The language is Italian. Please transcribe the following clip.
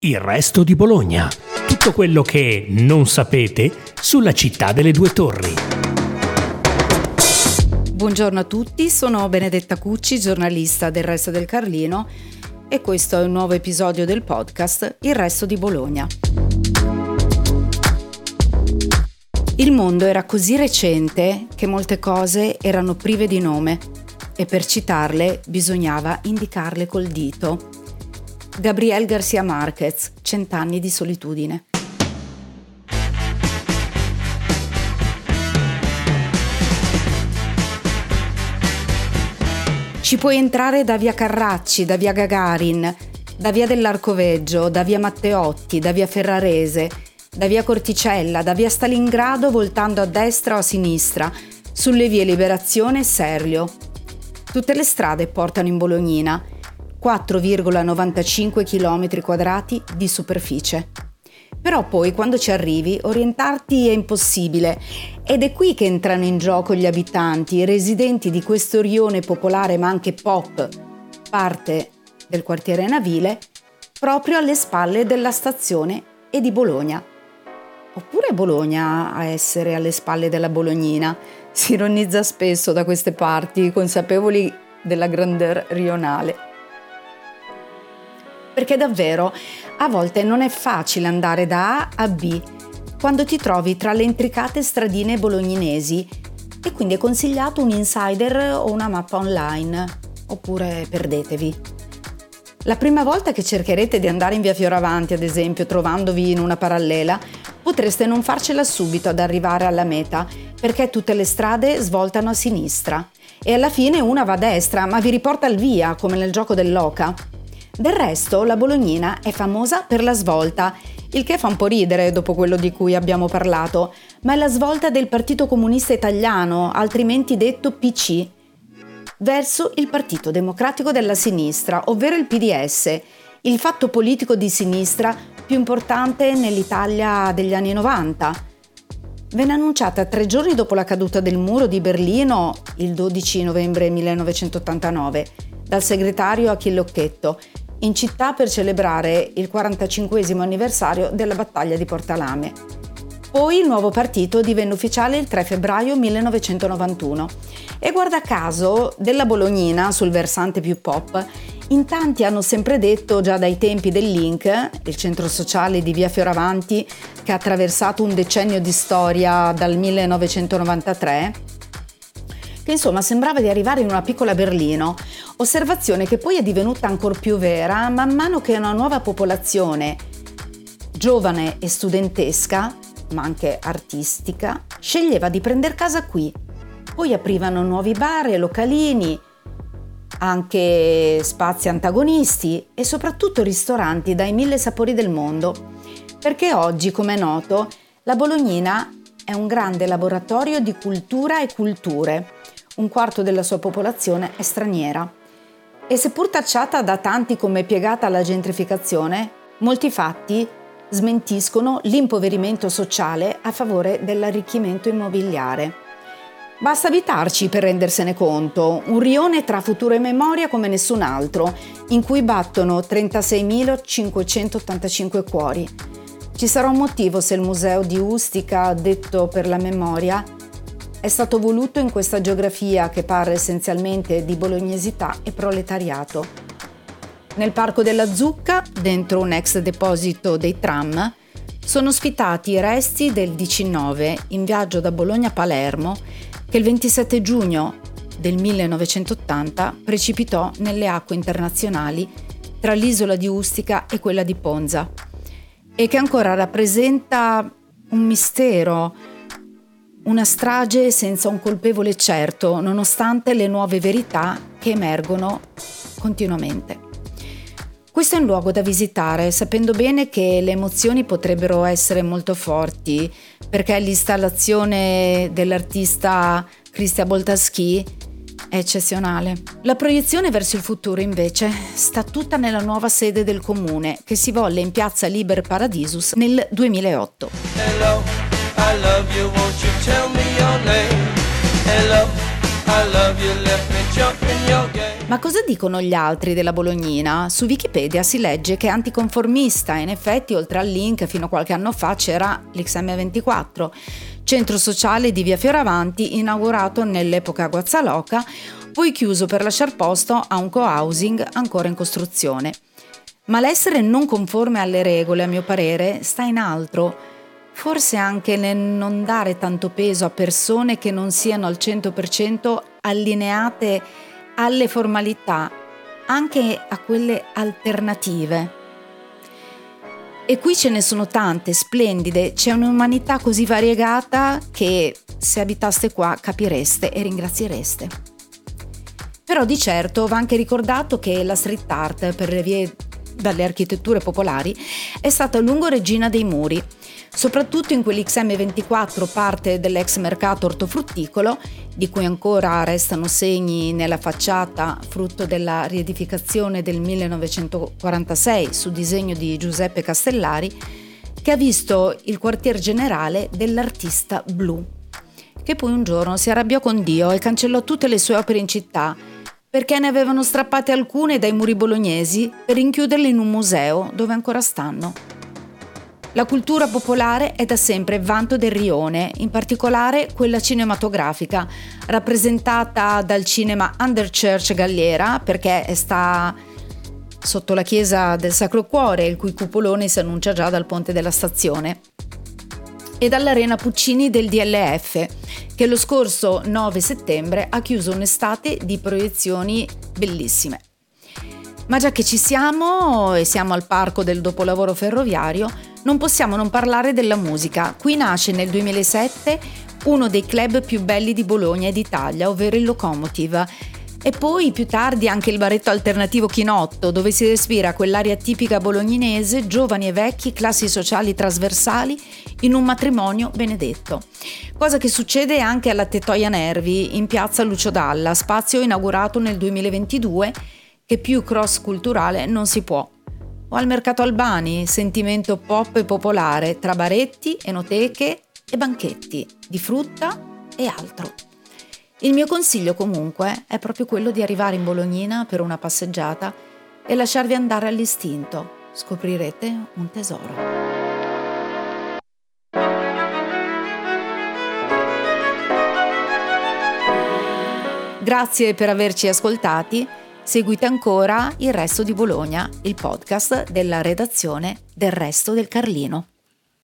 Il resto di Bologna. Tutto quello che non sapete sulla città delle due torri. Buongiorno a tutti, sono Benedetta Cucci, giornalista del Resto del Carlino e questo è un nuovo episodio del podcast Il Resto di Bologna. Il mondo era così recente che molte cose erano prive di nome e per citarle bisognava indicarle col dito. Gabriel Garcia Marquez, Cent'anni di solitudine. Ci puoi entrare da via Carracci, da via Gagarin, da via dell'Arcoveggio, da via Matteotti, da via Ferrarese, da via Corticella, da via Stalingrado voltando a destra o a sinistra, sulle vie Liberazione e Serlio. Tutte le strade portano in Bolognina 4,95 km quadrati di superficie. Però poi quando ci arrivi orientarti è impossibile ed è qui che entrano in gioco gli abitanti, residenti di questo rione popolare ma anche pop, parte del quartiere navile, proprio alle spalle della stazione e di Bologna. Oppure Bologna a essere alle spalle della Bolognina. Si ironizza spesso da queste parti, consapevoli della grandeur rionale perché davvero a volte non è facile andare da A a B quando ti trovi tra le intricate stradine bologninesi e quindi è consigliato un insider o una mappa online, oppure perdetevi. La prima volta che cercherete di andare in via Fioravanti, ad esempio, trovandovi in una parallela, potreste non farcela subito ad arrivare alla meta, perché tutte le strade svoltano a sinistra e alla fine una va a destra, ma vi riporta al via, come nel gioco dell'oca. Del resto, la Bolognina è famosa per la svolta, il che fa un po' ridere dopo quello di cui abbiamo parlato, ma è la svolta del Partito Comunista Italiano, altrimenti detto PC, verso il Partito Democratico della Sinistra, ovvero il PDS, il fatto politico di sinistra più importante nell'Italia degli anni 90. Venne annunciata tre giorni dopo la caduta del muro di Berlino, il 12 novembre 1989, dal segretario Achille Occhetto in città per celebrare il 45 anniversario della battaglia di Portalame. Poi il nuovo partito divenne ufficiale il 3 febbraio 1991 e guarda caso della Bolognina sul versante più pop in tanti hanno sempre detto già dai tempi del Link, il centro sociale di Via Fioravanti che ha attraversato un decennio di storia dal 1993, che insomma sembrava di arrivare in una piccola Berlino, osservazione che poi è divenuta ancora più vera man mano che una nuova popolazione, giovane e studentesca, ma anche artistica, sceglieva di prendere casa qui. Poi aprivano nuovi bar e localini, anche spazi antagonisti e soprattutto ristoranti dai mille sapori del mondo, perché oggi, come è noto, la Bolognina è un grande laboratorio di cultura e culture un quarto della sua popolazione è straniera. E seppur tacciata da tanti come piegata alla gentrificazione, molti fatti smentiscono l'impoverimento sociale a favore dell'arricchimento immobiliare. Basta abitarci per rendersene conto, un rione tra futuro e memoria come nessun altro, in cui battono 36.585 cuori. Ci sarà un motivo se il museo di Ustica, detto per la memoria, è stato voluto in questa geografia che parla essenzialmente di bolognesità e proletariato. Nel Parco della Zucca, dentro un ex deposito dei tram, sono sfitati i resti del 19 in viaggio da Bologna a Palermo che il 27 giugno del 1980 precipitò nelle acque internazionali tra l'isola di Ustica e quella di Ponza e che ancora rappresenta un mistero una strage senza un colpevole certo, nonostante le nuove verità che emergono continuamente. Questo è un luogo da visitare, sapendo bene che le emozioni potrebbero essere molto forti, perché l'installazione dell'artista Cristian Boltaschi è eccezionale. La proiezione verso il futuro, invece, sta tutta nella nuova sede del comune, che si volle in piazza Liber Paradisus nel 2008. Hello. Ma cosa dicono gli altri della Bolognina? Su Wikipedia si legge che è anticonformista in effetti oltre al link fino a qualche anno fa c'era l'XM24, centro sociale di via Fioravanti inaugurato nell'epoca Guazzaloca, poi chiuso per lasciar posto a un co-housing ancora in costruzione. Ma l'essere non conforme alle regole, a mio parere, sta in altro. Forse anche nel non dare tanto peso a persone che non siano al 100% allineate alle formalità, anche a quelle alternative. E qui ce ne sono tante, splendide, c'è un'umanità così variegata che se abitaste qua capireste e ringraziereste. Però di certo va anche ricordato che la street art per le vie dalle architetture popolari è stata a lungo regina dei muri, soprattutto in quell'XM24 parte dell'ex mercato ortofrutticolo, di cui ancora restano segni nella facciata frutto della riedificazione del 1946 su disegno di Giuseppe Castellari, che ha visto il quartier generale dell'artista blu, che poi un giorno si arrabbiò con Dio e cancellò tutte le sue opere in città perché ne avevano strappate alcune dai muri bolognesi per rinchiuderle in un museo dove ancora stanno. La cultura popolare è da sempre vanto del rione, in particolare quella cinematografica, rappresentata dal cinema Underchurch Galliera, perché sta sotto la chiesa del Sacro Cuore, il cui cupolone si annuncia già dal ponte della stazione, e dall'Arena Puccini del DLF, che lo scorso 9 settembre ha chiuso un'estate di proiezioni bellissime. Ma già che ci siamo e siamo al parco del dopolavoro ferroviario, non possiamo non parlare della musica. Qui nasce nel 2007 uno dei club più belli di Bologna e d'Italia, ovvero il Locomotive, e poi più tardi anche il baretto alternativo Chinotto, dove si respira quell'aria tipica bologninese, giovani e vecchi, classi sociali trasversali, in un matrimonio benedetto. Cosa che succede anche alla Tettoia Nervi, in piazza Lucio Dalla, spazio inaugurato nel 2022, che più cross culturale non si può. O al Mercato Albani, sentimento pop e popolare, tra baretti, enoteche e banchetti, di frutta e altro. Il mio consiglio comunque è proprio quello di arrivare in Bolognina per una passeggiata e lasciarvi andare all'istinto. Scoprirete un tesoro. Grazie per averci ascoltati. Seguite ancora Il Resto di Bologna, il podcast della redazione del Resto del Carlino.